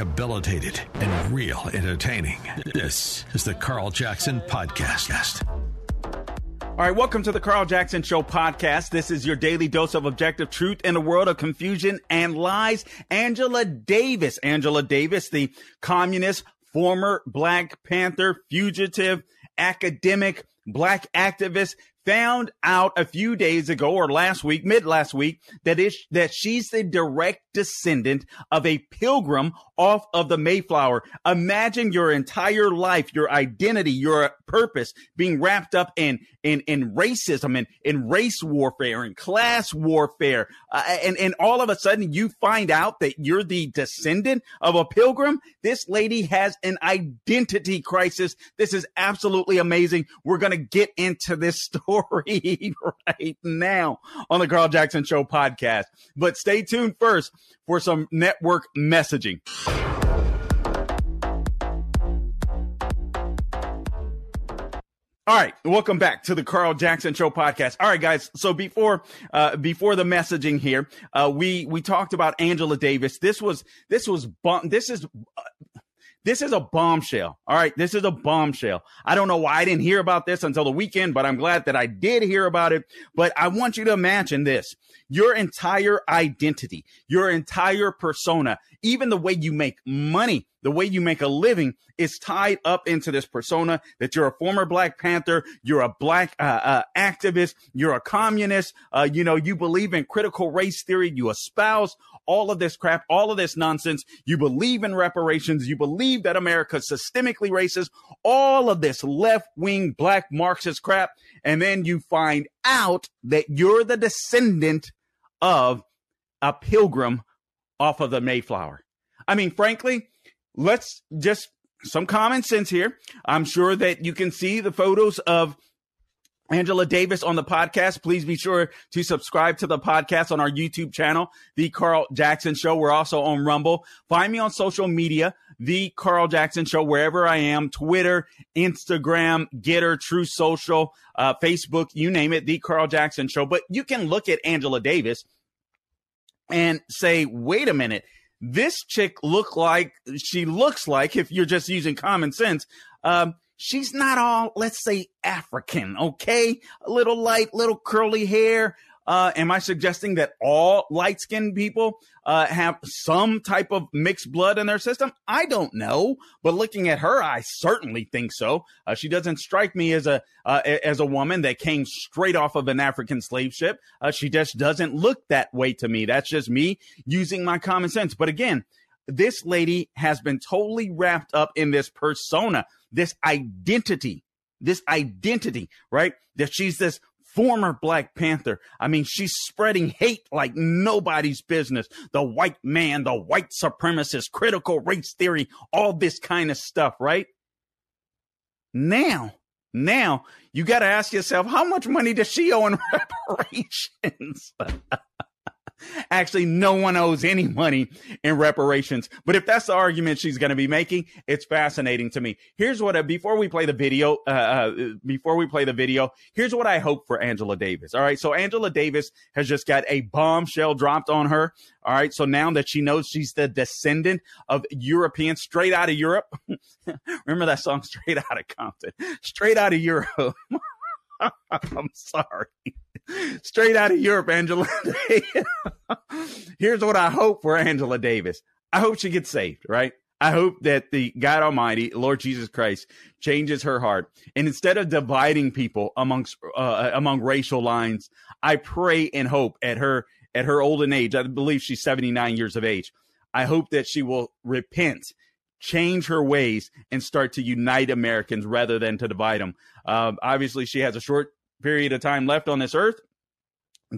rehabilitated, and real entertaining. This is the Carl Jackson Podcast. All right, welcome to the Carl Jackson Show podcast. This is your daily dose of objective truth in a world of confusion and lies. Angela Davis, Angela Davis, the communist, former Black Panther fugitive, academic, black activist, found out a few days ago or last week, mid last week, that is that she's the direct descendant of a pilgrim off of the Mayflower. Imagine your entire life, your identity, your purpose being wrapped up in in in racism and in race warfare and class warfare, uh, and and all of a sudden you find out that you're the descendant of a pilgrim. This lady has an identity crisis. This is absolutely amazing. We're gonna get into this story right now on the Carl Jackson Show podcast, but stay tuned first for some network messaging. All right, welcome back to the Carl Jackson Show podcast. All right, guys. So before uh, before the messaging here, uh, we we talked about Angela Davis. This was this was this is uh, this is a bombshell. All right. This is a bombshell. I don't know why I didn't hear about this until the weekend, but I'm glad that I did hear about it. But I want you to imagine this. Your entire identity, your entire persona, even the way you make money, the way you make a living is tied up into this persona that you're a former Black Panther, you're a black uh, uh, activist, you're a communist, uh, you know, you believe in critical race theory, you espouse all of this crap, all of this nonsense. You believe in reparations. You believe that America's systemically racist, all of this left wing black Marxist crap. And then you find out that you're the descendant of a pilgrim off of the Mayflower. I mean, frankly, let's just some common sense here. I'm sure that you can see the photos of Angela Davis on the podcast. Please be sure to subscribe to the podcast on our YouTube channel, The Carl Jackson Show. We're also on Rumble. Find me on social media, The Carl Jackson Show, wherever I am Twitter, Instagram, Gettr, Truth Social, uh, Facebook, you name it, The Carl Jackson Show. But you can look at Angela Davis and say, wait a minute. This chick look like she looks like if you're just using common sense. Um, she's not all, let's say, African, okay? A little light, little curly hair. Uh, am I suggesting that all light skinned people uh, have some type of mixed blood in their system? I don't know, but looking at her, I certainly think so. Uh, she doesn't strike me as a uh, as a woman that came straight off of an African slave ship. Uh, she just doesn't look that way to me. That's just me using my common sense. But again, this lady has been totally wrapped up in this persona this identity, this identity, right? That she's this former Black Panther. I mean, she's spreading hate like nobody's business. The white man, the white supremacist, critical race theory, all this kind of stuff, right? Now, now you got to ask yourself, how much money does she owe in reparations? Actually, no one owes any money in reparations. But if that's the argument she's going to be making, it's fascinating to me. Here's what, uh, before we play the video, uh, uh, before we play the video, here's what I hope for Angela Davis. All right. So Angela Davis has just got a bombshell dropped on her. All right. So now that she knows she's the descendant of Europeans straight out of Europe. Remember that song, Straight Out of Compton, straight out of Europe. I'm sorry. Straight out of Europe, Angela. Here's what I hope for Angela Davis. I hope she gets saved, right? I hope that the God Almighty, Lord Jesus Christ, changes her heart, and instead of dividing people amongst uh, among racial lines, I pray and hope at her at her olden age. I believe she's seventy nine years of age. I hope that she will repent change her ways and start to unite Americans rather than to divide them. Um, obviously, she has a short period of time left on this earth.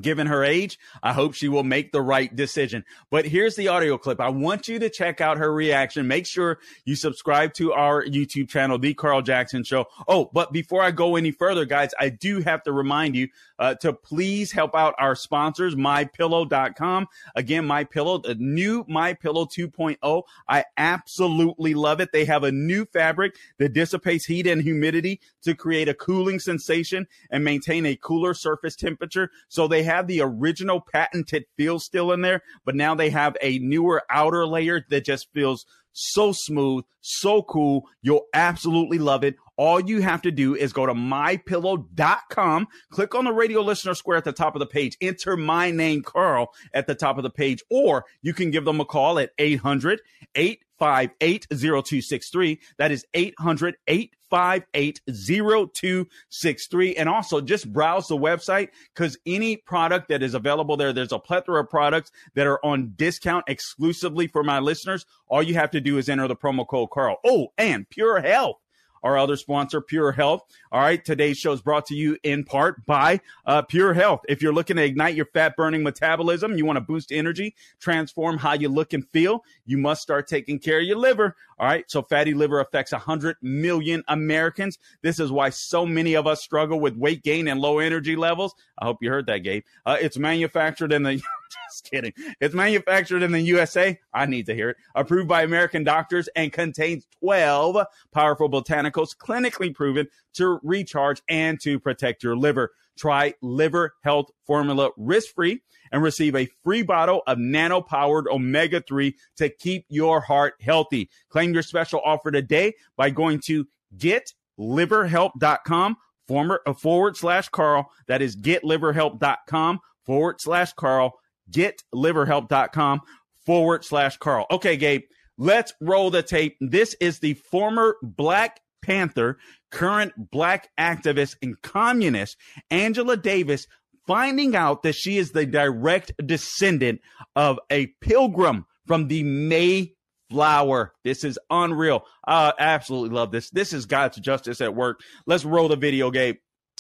Given her age, I hope she will make the right decision. But here's the audio clip. I want you to check out her reaction. Make sure you subscribe to our YouTube channel, The Carl Jackson Show. Oh, but before I go any further, guys, I do have to remind you uh, to please help out our sponsors, mypillow.com. Again, MyPillow, the new MyPillow 2.0. I absolutely love it. They have a new fabric that dissipates heat and humidity to create a cooling sensation and maintain a cooler surface temperature. So they have the original patented feel still in there, but now they have a newer outer layer that just feels so smooth, so cool. You'll absolutely love it. All you have to do is go to mypillow.com, click on the radio listener square at the top of the page, enter my name, Carl, at the top of the page, or you can give them a call at 800 858 0263. That is 800 858 0263. And also just browse the website because any product that is available there, there's a plethora of products that are on discount exclusively for my listeners. All you have to do is enter the promo code Carl. Oh, and Pure Health our other sponsor, Pure Health. All right. Today's show is brought to you in part by uh, Pure Health. If you're looking to ignite your fat burning metabolism, you want to boost energy, transform how you look and feel, you must start taking care of your liver. All right. So fatty liver affects 100 million Americans. This is why so many of us struggle with weight gain and low energy levels. I hope you heard that, Gabe. Uh, it's manufactured in the Just kidding. It's manufactured in the USA. I need to hear it. Approved by American doctors and contains 12 powerful botanicals clinically proven to recharge and to protect your liver. Try Liver Health Formula risk free and receive a free bottle of nano powered omega 3 to keep your heart healthy. Claim your special offer today by going to getliverhelp.com forward, uh, forward slash Carl. That is getliverhelp.com forward slash Carl getliverhelp.com forward slash Carl. Okay, Gabe, let's roll the tape. This is the former Black Panther, current black activist and communist, Angela Davis, finding out that she is the direct descendant of a pilgrim from the Mayflower. This is unreal. I absolutely love this. This is God's justice at work. Let's roll the video, Gabe.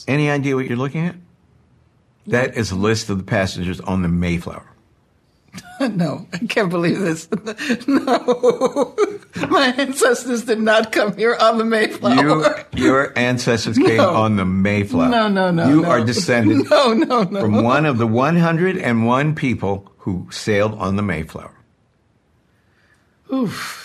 Any idea what you're looking at? That is a list of the passengers on the Mayflower. no, I can't believe this. no, my ancestors did not come here on the Mayflower. You, your ancestors came no. on the Mayflower. No, no, no. You no. are descended no, no, no. from one of the 101 people who sailed on the Mayflower. Oof.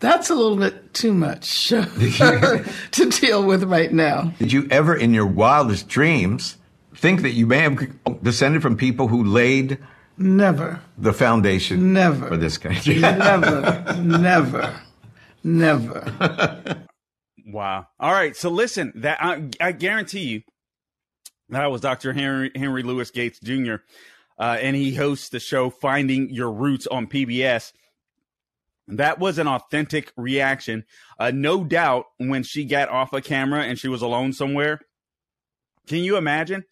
That's a little bit too much to deal with right now. Did you ever, in your wildest dreams, think that you may have descended from people who laid never the foundation never for this country? never, never, never. Wow. All right. So listen, that I, I guarantee you that was Dr. Henry Henry Louis Gates Jr. Uh, and he hosts the show Finding Your Roots on PBS. That was an authentic reaction. Uh, no doubt when she got off a camera and she was alone somewhere. Can you imagine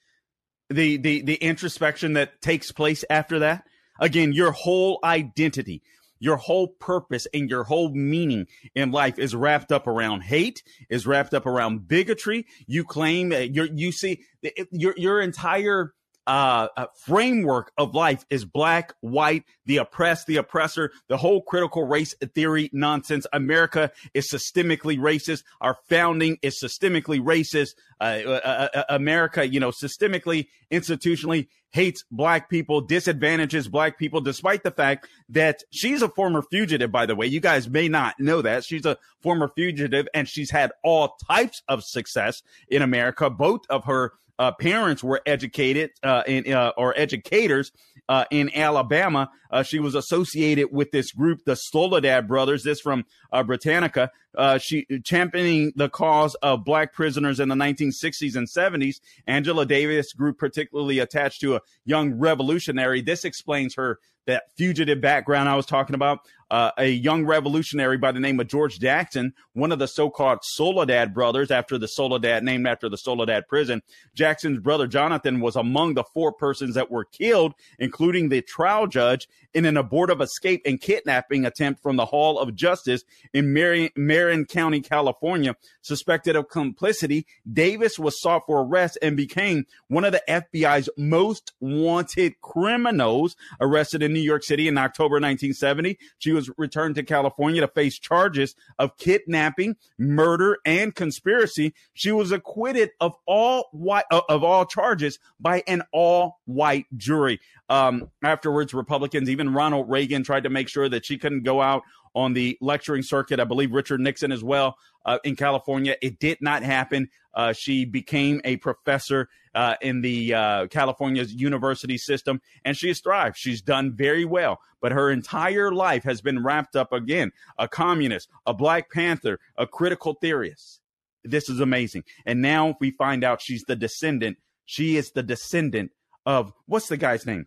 the, the, the introspection that takes place after that? Again, your whole identity, your whole purpose and your whole meaning in life is wrapped up around hate, is wrapped up around bigotry. You claim you you see your, your entire uh, uh, framework of life is black, white, the oppressed, the oppressor, the whole critical race theory nonsense. America is systemically racist. Our founding is systemically racist. Uh, uh, uh, uh America, you know, systemically, institutionally hates black people, disadvantages black people, despite the fact that she's a former fugitive, by the way. You guys may not know that. She's a former fugitive and she's had all types of success in America. Both of her uh, parents were educated uh, in uh, or educators uh, in Alabama. Uh, she was associated with this group, the Soledad brothers. This from uh, Britannica. she championing the cause of black prisoners in the 1960s and 70s. Angela Davis grew particularly attached to a young revolutionary. This explains her that fugitive background I was talking about. Uh, a young revolutionary by the name of George Jackson, one of the so-called Soledad brothers, after the Soledad, named after the Soledad prison. Jackson's brother Jonathan was among the four persons that were killed, including the trial judge, in an abortive escape and kidnapping attempt from the Hall of Justice in Mary Marin County, California, suspected of complicity. Davis was sought for arrest and became one of the FBI's most wanted criminals arrested in New York City in October 1970. She was returned to California to face charges of kidnapping, murder, and conspiracy. She was acquitted of all white, uh, of all charges by an all white jury. Um, afterwards, Republicans, even Ronald Reagan, tried to make sure that she couldn't go out on the lecturing circuit. I believe Richard Nixon as well uh, in California. It did not happen. Uh, she became a professor uh, in the uh, California's university system, and she has thrived. She's done very well, but her entire life has been wrapped up again a communist, a Black Panther, a critical theorist. This is amazing. And now we find out she's the descendant. She is the descendant of what's the guy's name?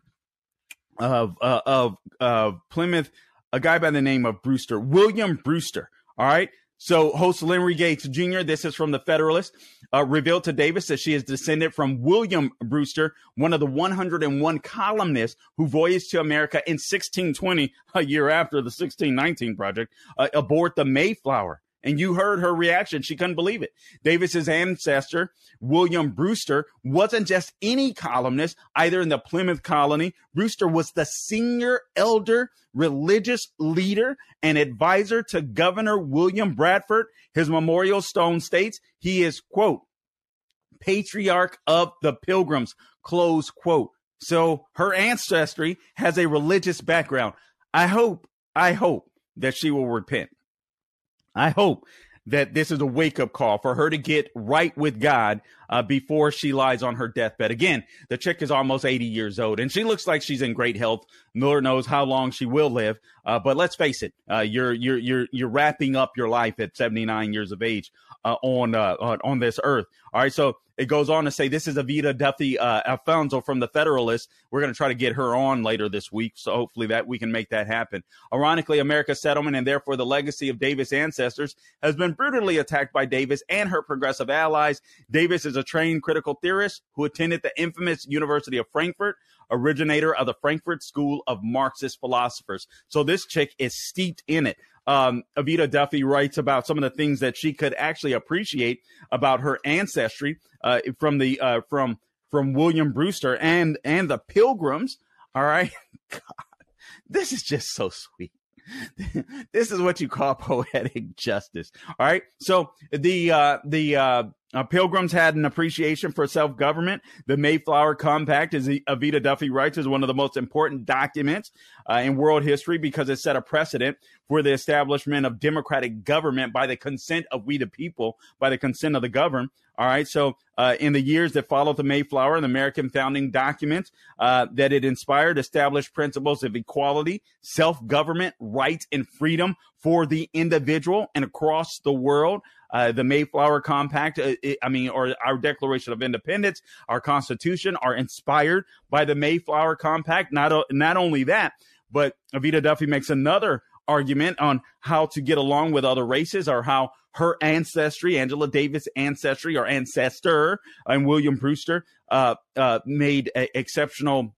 Of uh, of uh, Plymouth, a guy by the name of Brewster, William Brewster. All right. So, host Larry Gates Jr., this is from the Federalist, uh, revealed to Davis that she is descended from William Brewster, one of the 101 columnists who voyaged to America in 1620, a year after the 1619 project, uh, aboard the Mayflower. And you heard her reaction. She couldn't believe it. Davis's ancestor, William Brewster, wasn't just any columnist either in the Plymouth colony. Brewster was the senior elder religious leader and advisor to Governor William Bradford. His memorial stone states he is, quote, patriarch of the pilgrims, close quote. So her ancestry has a religious background. I hope, I hope that she will repent. I hope that this is a wake up call for her to get right with God uh, before she lies on her deathbed. Again, the chick is almost 80 years old and she looks like she's in great health. Lord knows how long she will live. Uh, but let's face it, uh, you're, you're, you're, you're wrapping up your life at 79 years of age uh, on, uh, on this earth. All right. So it goes on to say this is Evita Duffy uh, Alfonso from the Federalist. We're going to try to get her on later this week, so hopefully that we can make that happen. Ironically, America's settlement and therefore the legacy of Davis' ancestors has been brutally attacked by Davis and her progressive allies. Davis is a trained critical theorist who attended the infamous University of Frankfurt, originator of the Frankfurt School of Marxist philosophers. So this chick is steeped in it um, Evita Duffy writes about some of the things that she could actually appreciate about her ancestry uh, from the uh, from from William Brewster and and the Pilgrims. All right, God, this is just so sweet. this is what you call poetic justice. All right. So the uh, the uh, uh, Pilgrims had an appreciation for self government. The Mayflower Compact, as Evita Duffy writes, is one of the most important documents uh, in world history because it set a precedent for the establishment of democratic government by the consent of we the people, by the consent of the governed. All right. So, uh, in the years that followed the Mayflower and the American founding documents uh, that it inspired, established principles of equality, self government, rights, and freedom for the individual and across the world. Uh, the Mayflower Compact, uh, it, I mean, or our Declaration of Independence, our Constitution are inspired by the Mayflower Compact. Not, not only that, but Evita Duffy makes another argument on how to get along with other races or how her ancestry, Angela Davis' ancestry or ancestor, and William Brewster uh, uh, made a- exceptional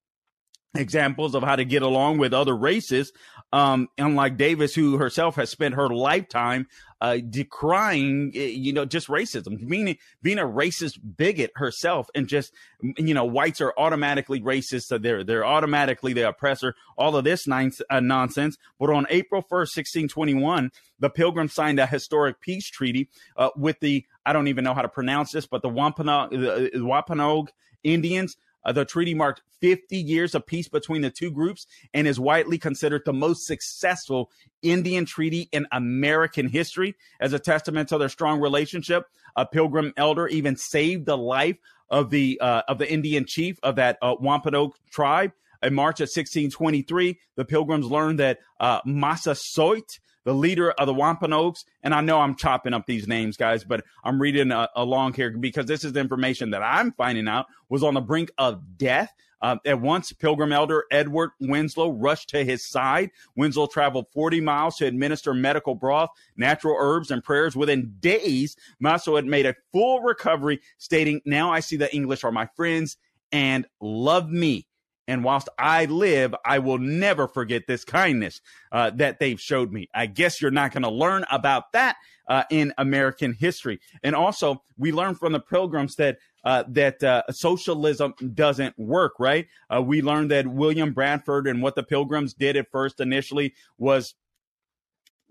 examples of how to get along with other races. Um, unlike Davis, who herself has spent her lifetime uh, decrying, eh, you know, just racism, being being a racist bigot herself, and just you know, whites are automatically racist, so they're they're automatically the oppressor. All of this nine, uh, nonsense. But on April first, sixteen twenty one, the Pilgrims signed a historic peace treaty uh, with the I don't even know how to pronounce this, but the Wampanoag, the Wampanoag Indians. Uh, the treaty marked 50 years of peace between the two groups and is widely considered the most successful Indian treaty in American history. As a testament to their strong relationship, a pilgrim elder even saved the life of the uh, of the Indian chief of that uh, Wampanoag tribe. In March of 1623, the pilgrims learned that uh, Massasoit, the leader of the Wampanoags. And I know I'm chopping up these names, guys, but I'm reading uh, along here because this is information that I'm finding out was on the brink of death. Uh, at once, Pilgrim Elder Edward Winslow rushed to his side. Winslow traveled 40 miles to administer medical broth, natural herbs, and prayers. Within days, Maso had made a full recovery, stating, Now I see the English are my friends and love me And whilst I live, I will never forget this kindness uh, that they've showed me. I guess you're not going to learn about that uh, in American history. And also, we learn from the pilgrims that uh, that uh, socialism doesn't work, right? Uh, we learned that William Bradford and what the Pilgrims did at first initially was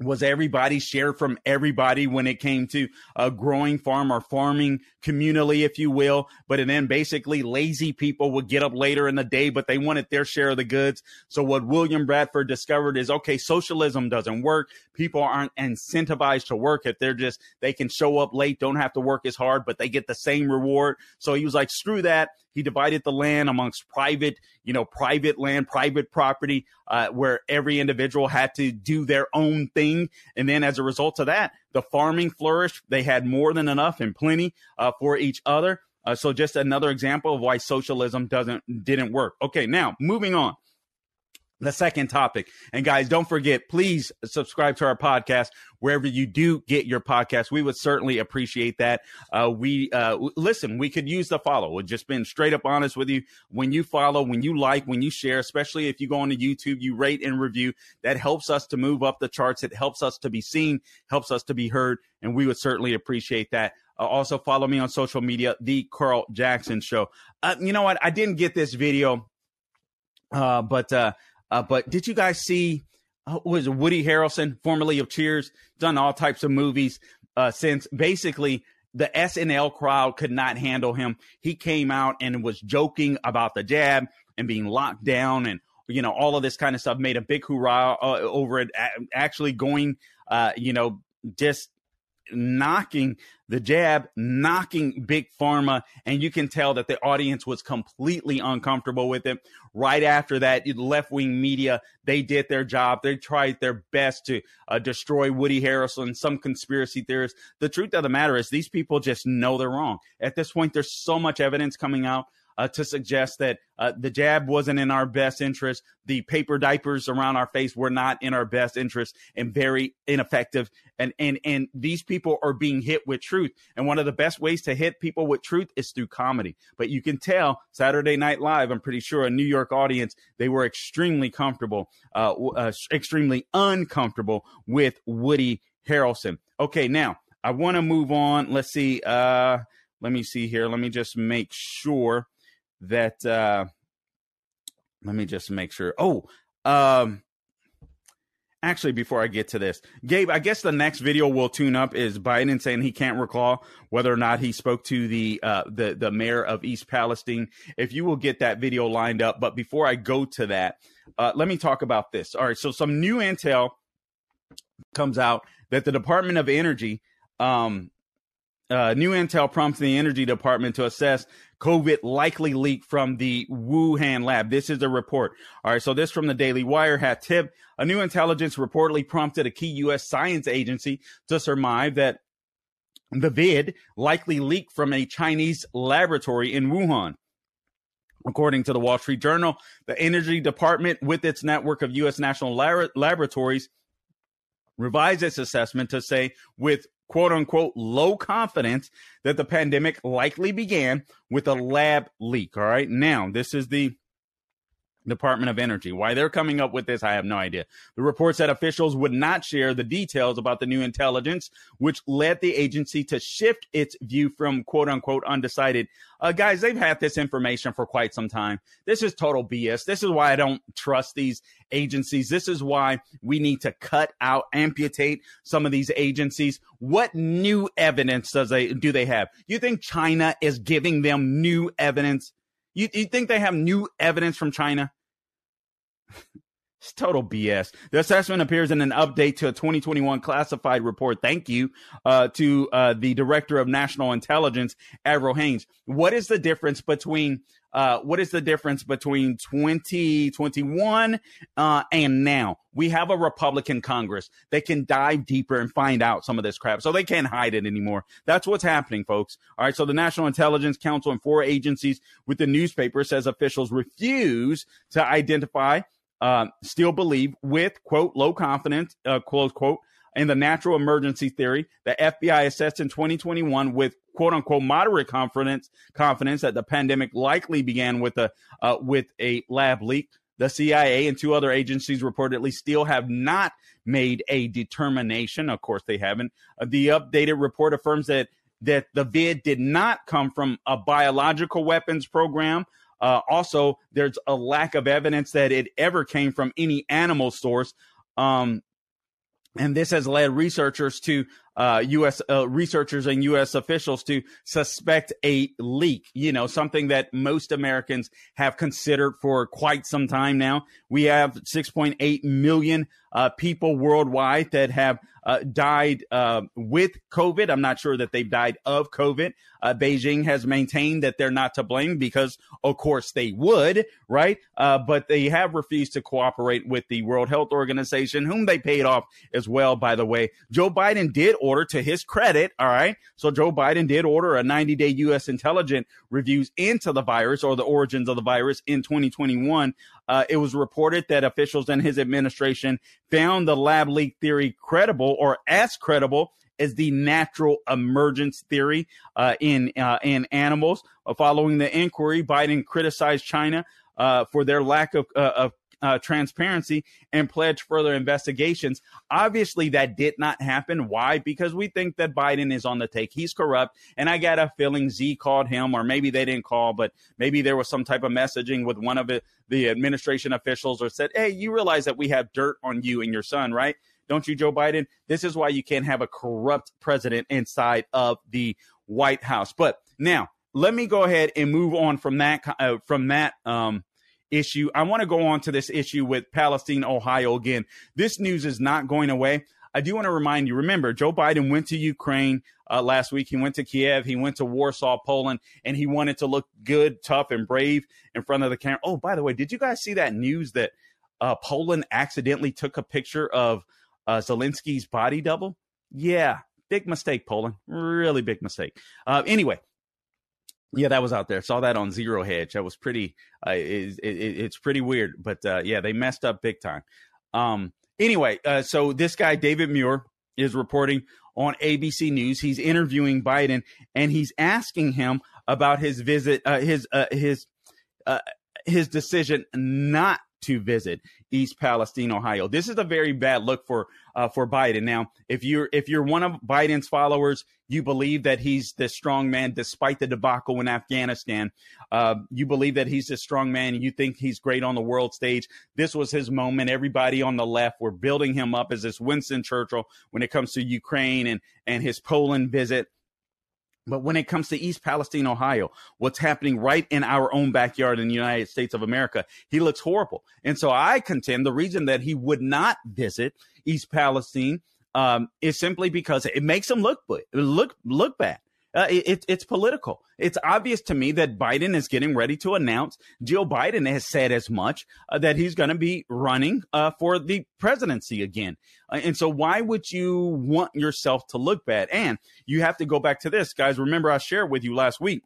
was everybody shared from everybody when it came to a growing farm or farming communally, if you will. But then basically lazy people would get up later in the day, but they wanted their share of the goods. So what William Bradford discovered is okay, socialism doesn't work. People aren't incentivized to work if they're just they can show up late, don't have to work as hard, but they get the same reward. So he was like, screw that. He divided the land amongst private, you know, private land, private property, uh, where every individual had to do their own thing. And then as a result of that, the farming flourished. They had more than enough and plenty uh, for each other. Uh, so just another example of why socialism doesn't didn't work. Okay, now moving on the second topic. And guys, don't forget, please subscribe to our podcast wherever you do get your podcast. We would certainly appreciate that. Uh, we, uh, listen, we could use the follow. We've just been straight up honest with you. When you follow, when you like, when you share, especially if you go onto YouTube, you rate and review, that helps us to move up the charts. It helps us to be seen, helps us to be heard. And we would certainly appreciate that. Uh, also follow me on social media, the Carl Jackson show. Uh, you know what? I didn't get this video, uh, but, uh, but did you guys see? Uh, was Woody Harrelson, formerly of Cheers, done all types of movies uh, since basically the SNL crowd could not handle him. He came out and was joking about the jab and being locked down and you know all of this kind of stuff. Made a big hoorah uh, over it. Actually going, uh, you know, just knocking the jab, knocking big pharma, and you can tell that the audience was completely uncomfortable with it. Right after that, left wing media they did their job. They tried their best to uh, destroy Woody Harrelson. Some conspiracy theorists. The truth of the matter is, these people just know they're wrong. At this point, there's so much evidence coming out uh, to suggest that uh, the jab wasn't in our best interest. The paper diapers around our face were not in our best interest and very ineffective. And, and, and these people are being hit with truth. And one of the best ways to hit people with truth is through comedy. But you can tell Saturday Night Live, I'm pretty sure a New York audience, they were extremely comfortable, uh, uh extremely uncomfortable with Woody Harrelson. Okay, now I want to move on. Let's see. Uh, let me see here. Let me just make sure that uh let me just make sure. Oh, um actually before I get to this, Gabe, I guess the next video we'll tune up is Biden saying he can't recall whether or not he spoke to the uh the the mayor of East Palestine. If you will get that video lined up, but before I go to that, uh let me talk about this. All right, so some new intel comes out that the Department of Energy um uh, new intel prompts the energy department to assess COVID likely leak from the Wuhan lab. This is a report. All right. So this from the Daily Wire had tip. A new intelligence reportedly prompted a key U.S. science agency to surmise that the vid likely leaked from a Chinese laboratory in Wuhan. According to the Wall Street Journal, the Energy Department, with its network of U.S. national laboratories, revised its assessment to say with quote unquote low confidence that the pandemic likely began with a lab leak. All right. Now, this is the Department of Energy. Why they're coming up with this, I have no idea. The report said officials would not share the details about the new intelligence, which led the agency to shift its view from quote unquote undecided. Uh, guys, they've had this information for quite some time. This is total BS. This is why I don't trust these agencies. This is why we need to cut out, amputate some of these agencies. What new evidence does they do they have? You think China is giving them new evidence? You, you think they have new evidence from China? It's total BS. The assessment appears in an update to a 2021 classified report. Thank you uh, to uh, the Director of National Intelligence, Avril Haines. What is the difference between uh, what is the difference between 2021 uh, and now? We have a Republican Congress. They can dive deeper and find out some of this crap. So they can't hide it anymore. That's what's happening, folks. All right. So the National Intelligence Council and four agencies with the newspaper says officials refuse to identify uh, still believe with quote low confidence uh, close quote in the natural emergency theory the FBI assessed in 2021 with quote unquote moderate confidence confidence that the pandemic likely began with a uh, with a lab leak. The CIA and two other agencies reportedly still have not made a determination. Of course, they haven't. Uh, the updated report affirms that that the vid did not come from a biological weapons program. Uh, also, there's a lack of evidence that it ever came from any animal source. Um, and this has led researchers to uh, U.S. Uh, researchers and U.S. officials to suspect a leak. You know, something that most Americans have considered for quite some time now. We have 6.8 million uh, people worldwide that have uh, died uh, with COVID. I'm not sure that they've died of COVID. Uh, Beijing has maintained that they're not to blame because, of course, they would, right? But they have refused to cooperate with the World Health Organization, whom they paid off as well, by the way. Joe Biden did order, to his credit, all right? So Joe Biden did order a 90 day U.S. intelligence reviews into the virus or the origins of the virus in 2021. Uh, it was reported that officials in his administration found the lab leak theory credible or as credible as the natural emergence theory uh, in uh, in animals. Uh, following the inquiry, Biden criticized China uh, for their lack of, uh, of uh, transparency and pledge further investigations. Obviously, that did not happen. Why? Because we think that Biden is on the take. He's corrupt. And I got a feeling Z called him, or maybe they didn't call, but maybe there was some type of messaging with one of it, the administration officials or said, Hey, you realize that we have dirt on you and your son, right? Don't you, Joe Biden? This is why you can't have a corrupt president inside of the White House. But now, let me go ahead and move on from that uh, from that um, issue. I want to go on to this issue with Palestine, Ohio again. This news is not going away. I do want to remind you remember, Joe Biden went to Ukraine uh, last week. He went to Kiev. He went to Warsaw, Poland, and he wanted to look good, tough, and brave in front of the camera. Oh, by the way, did you guys see that news that uh, Poland accidentally took a picture of uh, Zelensky's body double? Yeah, big mistake, Poland. Really big mistake. Uh, anyway, yeah, that was out there. Saw that on Zero Hedge. That was pretty. Uh, it, it, it's pretty weird, but uh, yeah, they messed up big time. Um, anyway, uh, so this guy David Muir is reporting on ABC News. He's interviewing Biden, and he's asking him about his visit, uh, his uh, his uh, his decision not to visit East Palestine, Ohio. This is a very bad look for uh, for Biden. Now, if you're if you're one of Biden's followers, you believe that he's the strong man despite the debacle in Afghanistan. Uh, you believe that he's a strong man. You think he's great on the world stage. This was his moment. Everybody on the left were building him up as this Winston Churchill when it comes to Ukraine and and his Poland visit. But when it comes to East Palestine, Ohio, what's happening right in our own backyard in the United States of America, he looks horrible. And so I contend the reason that he would not visit East Palestine um, is simply because it makes him look look look bad. Uh, it, it's political. It's obvious to me that Biden is getting ready to announce. Joe Biden has said as much uh, that he's going to be running uh, for the presidency again. Uh, and so, why would you want yourself to look bad? And you have to go back to this, guys. Remember, I shared with you last week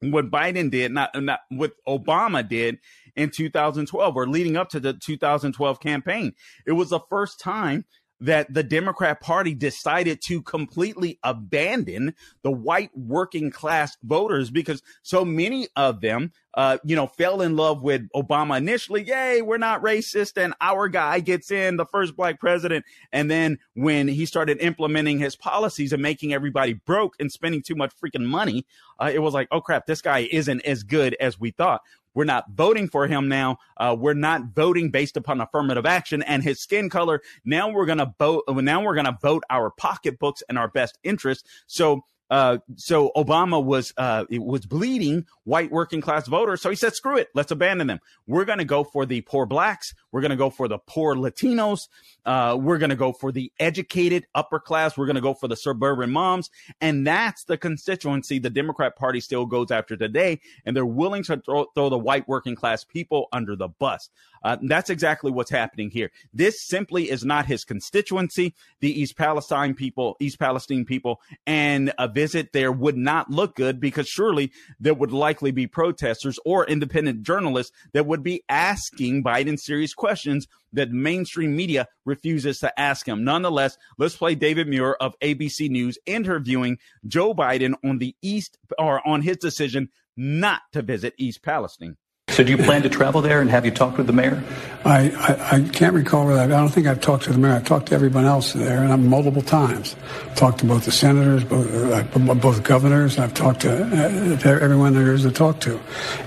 what Biden did, not not what Obama did in 2012 or leading up to the 2012 campaign. It was the first time that the Democrat Party decided to completely abandon the white working class voters because so many of them, uh, you know, fell in love with Obama initially. Yay, we're not racist. And our guy gets in, the first black president. And then when he started implementing his policies and making everybody broke and spending too much freaking money, uh, it was like, oh crap, this guy isn't as good as we thought. We're not voting for him now. Uh, we're not voting based upon affirmative action and his skin color. Now we're gonna vote. Now we're gonna vote our pocketbooks and our best interests. So uh, so Obama was uh, was bleeding white working class voters. So he said, "Screw it, let's abandon them. We're going to go for the poor blacks. We're going to go for the poor Latinos. Uh, we're going to go for the educated upper class. We're going to go for the suburban moms, and that's the constituency the Democrat Party still goes after today. And they're willing to throw, throw the white working class people under the bus. Uh, that's exactly what's happening here. This simply is not his constituency. The East Palestine people, East Palestine people, and visit there would not look good because surely there would likely be protesters or independent journalists that would be asking Biden serious questions that mainstream media refuses to ask him. Nonetheless, let's play David Muir of ABC News interviewing Joe Biden on the East or on his decision not to visit East Palestine. So, do you plan to travel there and have you talked with the mayor? I, I, I can't recall whether I, I don't think I've talked to the mayor. I've talked to everyone else there, and I've multiple times. talked to both the senators, both, uh, both governors. I've talked to, uh, to everyone there is to talk to,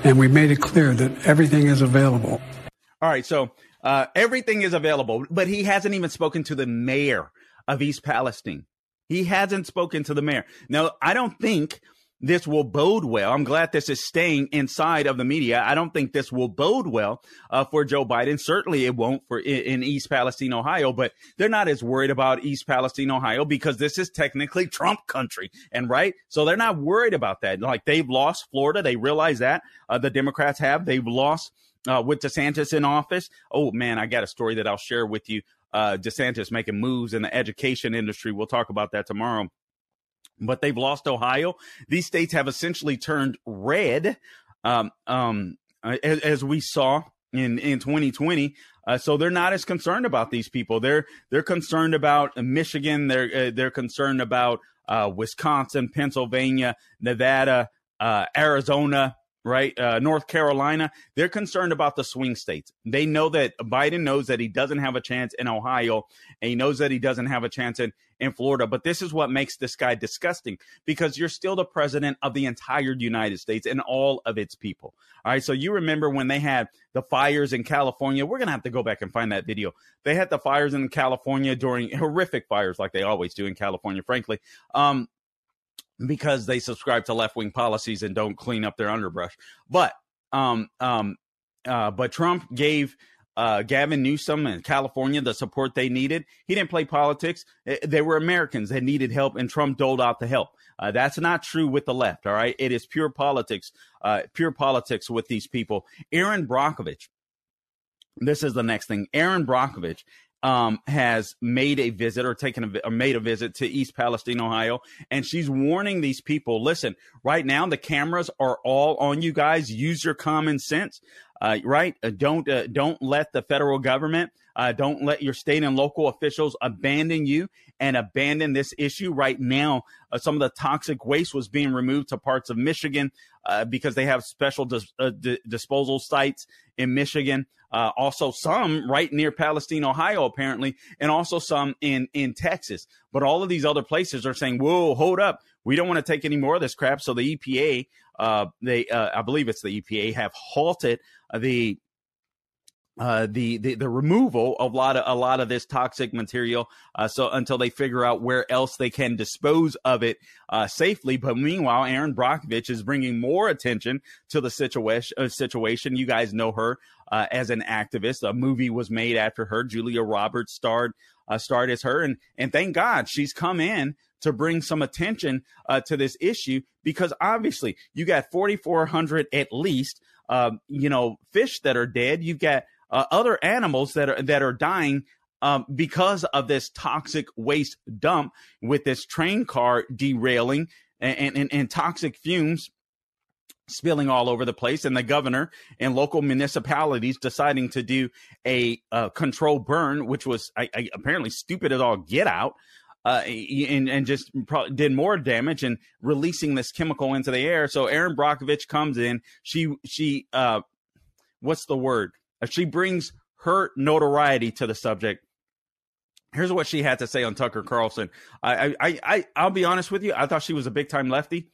and we made it clear that everything is available. All right, so uh, everything is available, but he hasn't even spoken to the mayor of East Palestine. He hasn't spoken to the mayor. Now, I don't think this will bode well. I'm glad this is staying inside of the media. I don't think this will bode well uh, for Joe Biden. Certainly, it won't for in, East Palestine, Ohio. But they're not as worried about East Palestine, Ohio, because this is technically Trump country, and right, so they're not worried about that. Like they've lost Florida, they realize that uh, the Democrats have. They've lost uh, with DeSantis in office. Oh man, I got a story that I'll share with you. Uh, DeSantis making moves in the education industry. We'll talk about that tomorrow but they've lost Ohio. These states have essentially turned red, um, um, as, as, we saw in in 2020. Uh, so they're not as concerned about these people. They're they're concerned about Michigan. They're uh, they're concerned about uh, Wisconsin, Pennsylvania, Nevada, uh, Arizona right? Uh, North Carolina, they're concerned about the swing states. They know that Biden knows that he doesn't have a chance in Ohio, and he knows that he doesn't have a chance in, in Florida. But this is what makes this guy disgusting because you're still the president of the entire United States and all of its people. All right. So you remember when they had the fires in California? We're going to have to go back and find that video. They had the fires in California during horrific fires, like they always do in California, frankly. Um, because they subscribe to left wing policies and don't clean up their underbrush. But um um uh but Trump gave uh, Gavin Newsom and California the support they needed. He didn't play politics. Eh, they were Americans that needed help, and Trump doled out the help. Uh, that's not true with the left. All right, it is pure politics, uh, pure politics with these people. Erin Brockovich. This is the next thing. Erin Brockovich um, has made a visit or taken a or made a visit to East Palestine, Ohio, and she's warning these people. Listen, right now the cameras are all on you guys. Use your common sense, uh, right? Uh, don't uh, don't let the federal government, uh, don't let your state and local officials abandon you and abandon this issue. Right now, uh, some of the toxic waste was being removed to parts of Michigan uh, because they have special dis- disposal sites in Michigan uh, also some right near Palestine, Ohio, apparently, and also some in in Texas. But all of these other places are saying, "Whoa, hold up, we don't want to take any more of this crap." So the EPA, uh, they, uh, I believe it's the EPA, have halted the uh, the, the the removal of a lot of a lot of this toxic material. Uh, so until they figure out where else they can dispose of it uh, safely. But meanwhile, Erin Brockovich is bringing more attention to the situation. Uh, situation. You guys know her uh, as an activist. A movie was made after her. Julia Roberts starred uh, starred as her, and and thank God she's come in to bring some attention uh, to this issue because obviously you got 4,400 at least, uh, you know, fish that are dead. You've got uh, other animals that are that are dying um, because of this toxic waste dump with this train car derailing and, and, and toxic fumes spilling all over the place and the governor and local municipalities deciding to do a uh, control burn which was I, I, apparently stupid as all get out uh, and, and just did more damage and releasing this chemical into the air so Erin Brockovich comes in she she uh, what's the word she brings her notoriety to the subject. Here's what she had to say on Tucker Carlson. I, I, I, I'll be honest with you. I thought she was a big time lefty.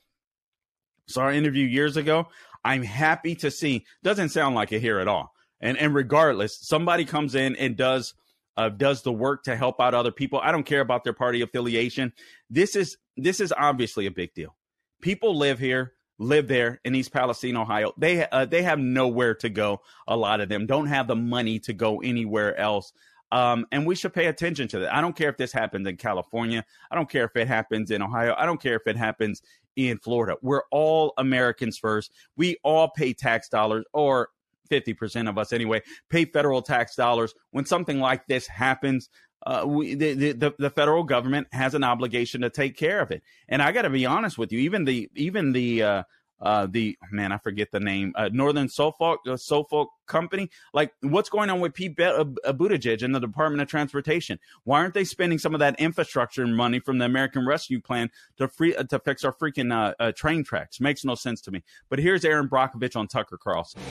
Saw her interview years ago. I'm happy to see. Doesn't sound like it here at all. And and regardless, somebody comes in and does uh, does the work to help out other people. I don't care about their party affiliation. This is this is obviously a big deal. People live here live there in East Palestine, Ohio. They uh, they have nowhere to go. A lot of them don't have the money to go anywhere else. Um, and we should pay attention to that. I don't care if this happens in California. I don't care if it happens in Ohio. I don't care if it happens in Florida. We're all Americans first. We all pay tax dollars, or 50% of us anyway, pay federal tax dollars. When something like this happens, uh, we, the, the, the federal government has an obligation to take care of it. And I got to be honest with you, even the even the uh, uh, the man, I forget the name, uh, Northern Suffolk, uh, Suffolk Company. Like, what's going on with Pete Be- uh, Buttigieg and the Department of Transportation? Why aren't they spending some of that infrastructure money from the American Rescue Plan to free uh, to fix our freaking uh, train tracks? Makes no sense to me. But here's Erin Brockovich on Tucker Carlson.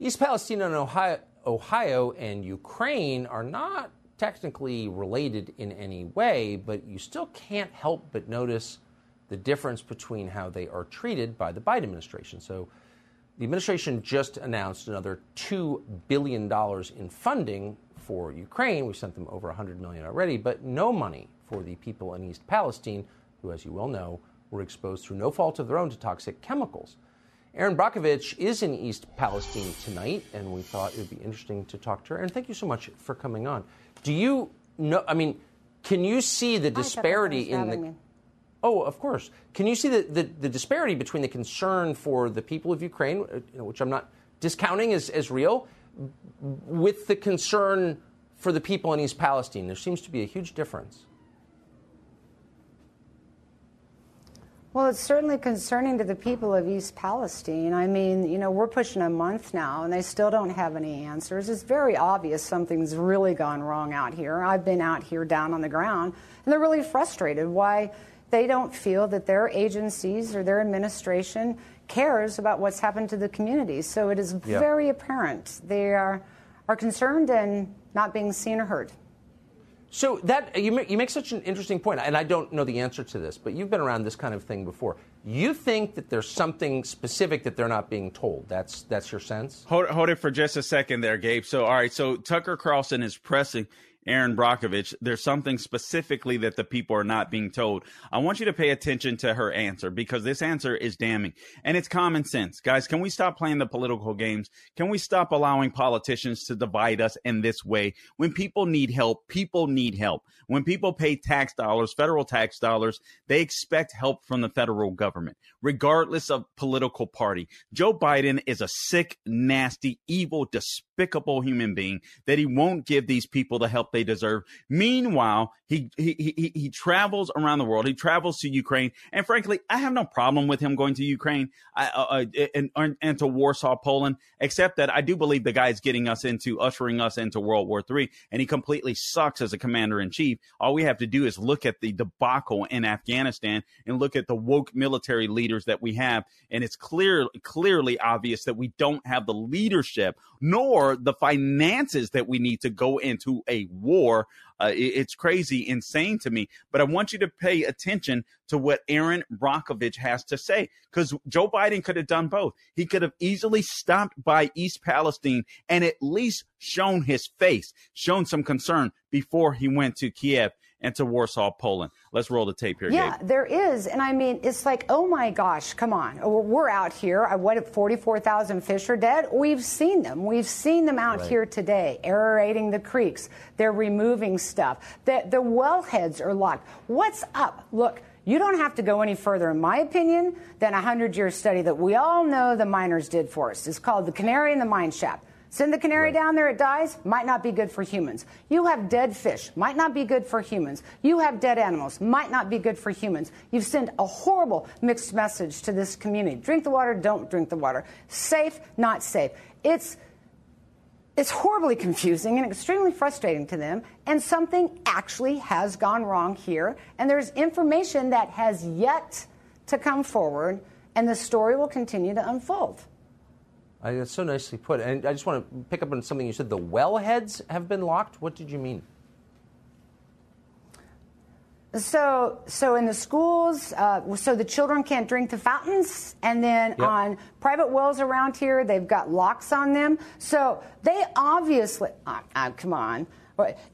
East Palestine and Ohio, Ohio and Ukraine are not technically related in any way, but you still can't help but notice the difference between how they are treated by the Biden administration. So the administration just announced another $2 billion in funding for Ukraine. We sent them over 100 million already, but no money for the people in East Palestine, who, as you well know, were exposed through no fault of their own to toxic chemicals. Erin Brockovich is in East Palestine tonight, and we thought it would be interesting to talk to her. And thank you so much for coming on. Do you know? I mean, can you see the disparity in the? Me. Oh, of course. Can you see the, the, the, disparity between the concern for the people of Ukraine, uh, you know, which I'm not discounting as, as real, with the concern for the people in East Palestine? There seems to be a huge difference. Well, it's certainly concerning to the people of East Palestine. I mean, you know, we're pushing a month now and they still don't have any answers. It's very obvious something's really gone wrong out here. I've been out here down on the ground and they're really frustrated. Why? They don't feel that their agencies or their administration cares about what's happened to the communities. So it is very apparent they are, are concerned and not being seen or heard. So that you make, you make such an interesting point, and I don't know the answer to this, but you've been around this kind of thing before. You think that there's something specific that they're not being told. That's that's your sense. Hold hold it for just a second there, Gabe. So all right, so Tucker Carlson is pressing Erin Brockovich, there's something specifically that the people are not being told. I want you to pay attention to her answer because this answer is damning and it's common sense. Guys, can we stop playing the political games? Can we stop allowing politicians to divide us in this way? When people need help, people need help. When people pay tax dollars, federal tax dollars, they expect help from the federal government, regardless of political party. Joe Biden is a sick, nasty, evil, despicable human being that he won't give these people the help they deserve. Meanwhile, he, he, he, he travels around the world. He travels to Ukraine. And frankly, I have no problem with him going to Ukraine uh, uh, and, and to Warsaw, Poland, except that I do believe the guy is getting us into, ushering us into World War III. And he completely sucks as a commander in chief. All we have to do is look at the debacle in Afghanistan and look at the woke military leaders that we have. And it's clear, clearly obvious that we don't have the leadership nor the finances that we need to go into a war. Uh, it, it's crazy, insane to me. But I want you to pay attention to what Erin Brockovich has to say because Joe Biden could have done both. He could have easily stopped by East Palestine and at least shown his face, shown some concern before he went to Kiev and to Warsaw, Poland. Let's roll the tape here. Yeah, Gabe. there is, and I mean, it's like, oh my gosh, come on, oh, we're out here. I What if 44,000 fish are dead? We've seen them. We've seen them out right. here today, aerating the creeks. They're removing stuff. The, the wellheads are locked. What's up? Look. You don't have to go any further, in my opinion, than a 100 year study that we all know the miners did for us. It's called The Canary in the Mine Shaft. Send the canary right. down there, it dies, might not be good for humans. You have dead fish, might not be good for humans. You have dead animals, might not be good for humans. You've sent a horrible mixed message to this community. Drink the water, don't drink the water. Safe, not safe. It's it's horribly confusing and extremely frustrating to them, and something actually has gone wrong here, and there's information that has yet to come forward, and the story will continue to unfold. Uh, that's so nicely put. And I just want to pick up on something you said. The wellheads have been locked. What did you mean? So, so in the schools, uh, so the children can't drink the fountains, and then yep. on private wells around here, they've got locks on them. So they obviously, uh, uh, come on,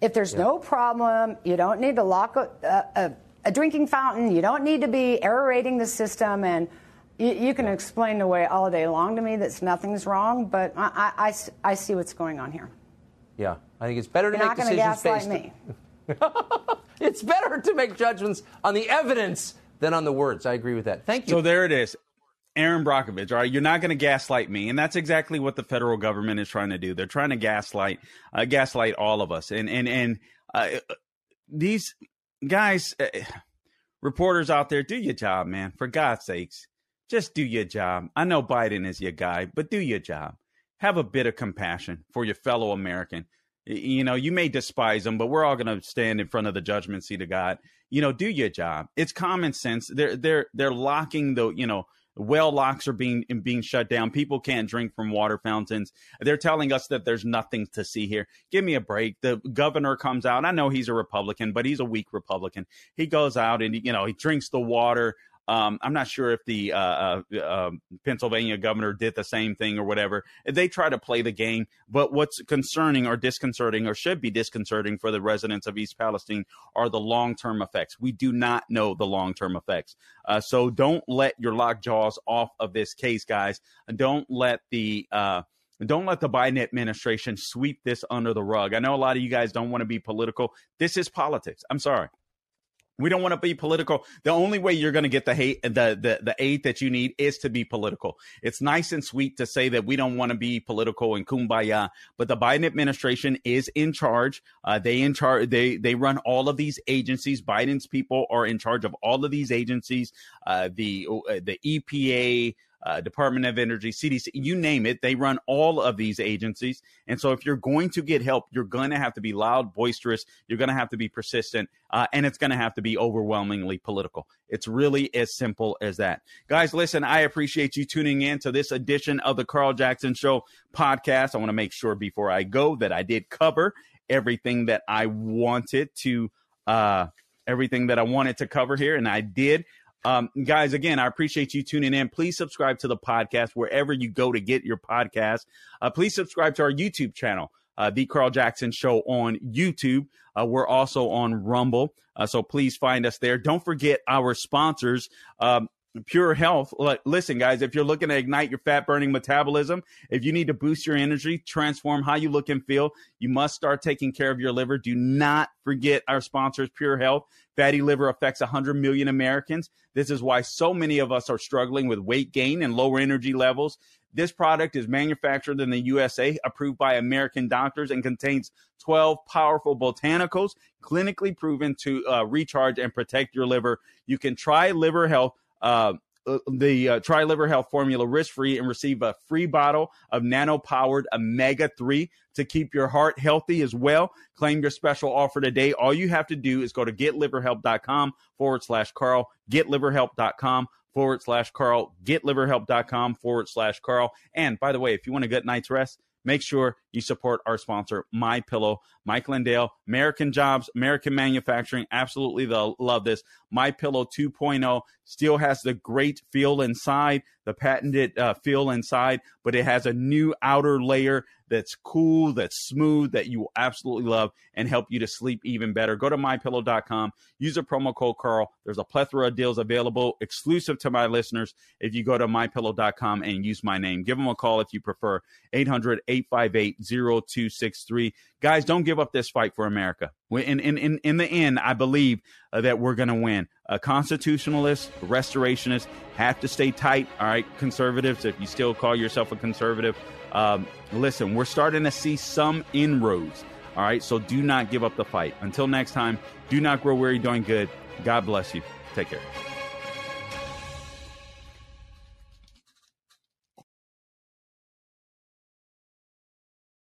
if there's yep. no problem, you don't need to lock a, a, a, drinking fountain, you don't need to be aerating the system, and you, you can explain away all day long to me that nothing's wrong, but I, I, I, see what's going on here. Yeah, I think it's better to You're make not decisions based. Me. it's better to make judgments on the evidence than on the words. I agree with that. Thank you. So there it is. Erin Brockovich, all right, you're not going to gaslight me, and that's exactly what the federal government is trying to do. They're trying to gaslight, uh, gaslight all of us, and and and uh, these guys. Uh, reporters out there, do your job, man. For God's sakes, just do your job. I know Biden is your guy, but do your job. Have a bit of compassion for your fellow American. You know, you may despise them, but we're all going to stand in front of the judgment seat of God. You know, do your job. It's common sense. They're they're they're locking the you know well locks are being being shut down. People can't drink from water fountains. They're telling us that there's nothing to see here. Give me a break. The governor comes out. I know he's a Republican, but he's a weak Republican. He goes out and you know he drinks the water. Um, I'm not sure if the uh, uh, uh, Pennsylvania governor did the same thing or whatever. They try to play the game, but what's concerning or disconcerting or should be disconcerting for the residents of East Palestine are the long term effects. We do not know the long term effects. Uh, so don't let your lock jaws off of this case, guys. Don't let the uh, don't let the Biden administration sweep this under the rug. I know a lot of you guys don't want to be political. This is politics. I'm sorry. We don't want to be political. The only way you're going to get the hate, the, the, the aid that you need is to be political. It's nice and sweet to say that we don't want to be political and kumbaya, but the Biden administration is in charge. Uh, they in charge. They, they run all of these agencies. Biden's people are in charge of all of these agencies. Uh, the, uh, the EPA, uh, Department of Energy, CDC, you name it. They run all of these agencies. And so if you're going to get help, you're going to have to be loud, boisterous. You're going to have to be persistent. Uh, and it's going to have to be overwhelmingly political. It's really as simple as that. Guys, listen, I appreciate you tuning in to this edition of the Carl Jackson Show podcast. I want to make sure before I go that I did cover everything that I wanted to, uh, everything that I wanted to cover here. And I did. Um, guys, again, I appreciate you tuning in. Please subscribe to the podcast wherever you go to get your podcast. Uh, please subscribe to our YouTube channel, uh, The Carl Jackson Show on YouTube. Uh, we're also on Rumble. Uh, so please find us there. Don't forget our sponsors. Um, Pure Health. Listen, guys, if you're looking to ignite your fat burning metabolism, if you need to boost your energy, transform how you look and feel, you must start taking care of your liver. Do not forget our sponsors, Pure Health. Fatty liver affects 100 million Americans. This is why so many of us are struggling with weight gain and lower energy levels. This product is manufactured in the USA, approved by American doctors, and contains 12 powerful botanicals clinically proven to uh, recharge and protect your liver. You can try Liver Health uh, the uh, Try Liver Health formula risk free and receive a free bottle of nano powered omega 3 to keep your heart healthy as well. Claim your special offer today. All you have to do is go to getliverhelp.com forward slash Carl, getliverhelp.com forward slash Carl, getliverhelp.com forward slash Carl. And by the way, if you want a good night's rest, make sure you support our sponsor, My Pillow. Mike Lindell, American Jobs, American Manufacturing. Absolutely, love this. My Pillow 2.0 still has the great feel inside, the patented uh, feel inside, but it has a new outer layer that's cool, that's smooth, that you will absolutely love and help you to sleep even better. Go to mypillow.com, use a promo code Carl. There's a plethora of deals available exclusive to my listeners if you go to mypillow.com and use my name. Give them a call if you prefer. 800 858 0263. Guys, don't give up this fight for America. In, in, in, in the end, I believe uh, that we're going to win. Constitutionalists, restorationists have to stay tight. All right, conservatives, if you still call yourself a conservative, um, listen, we're starting to see some inroads. All right, so do not give up the fight. Until next time, do not grow weary doing good. God bless you. Take care.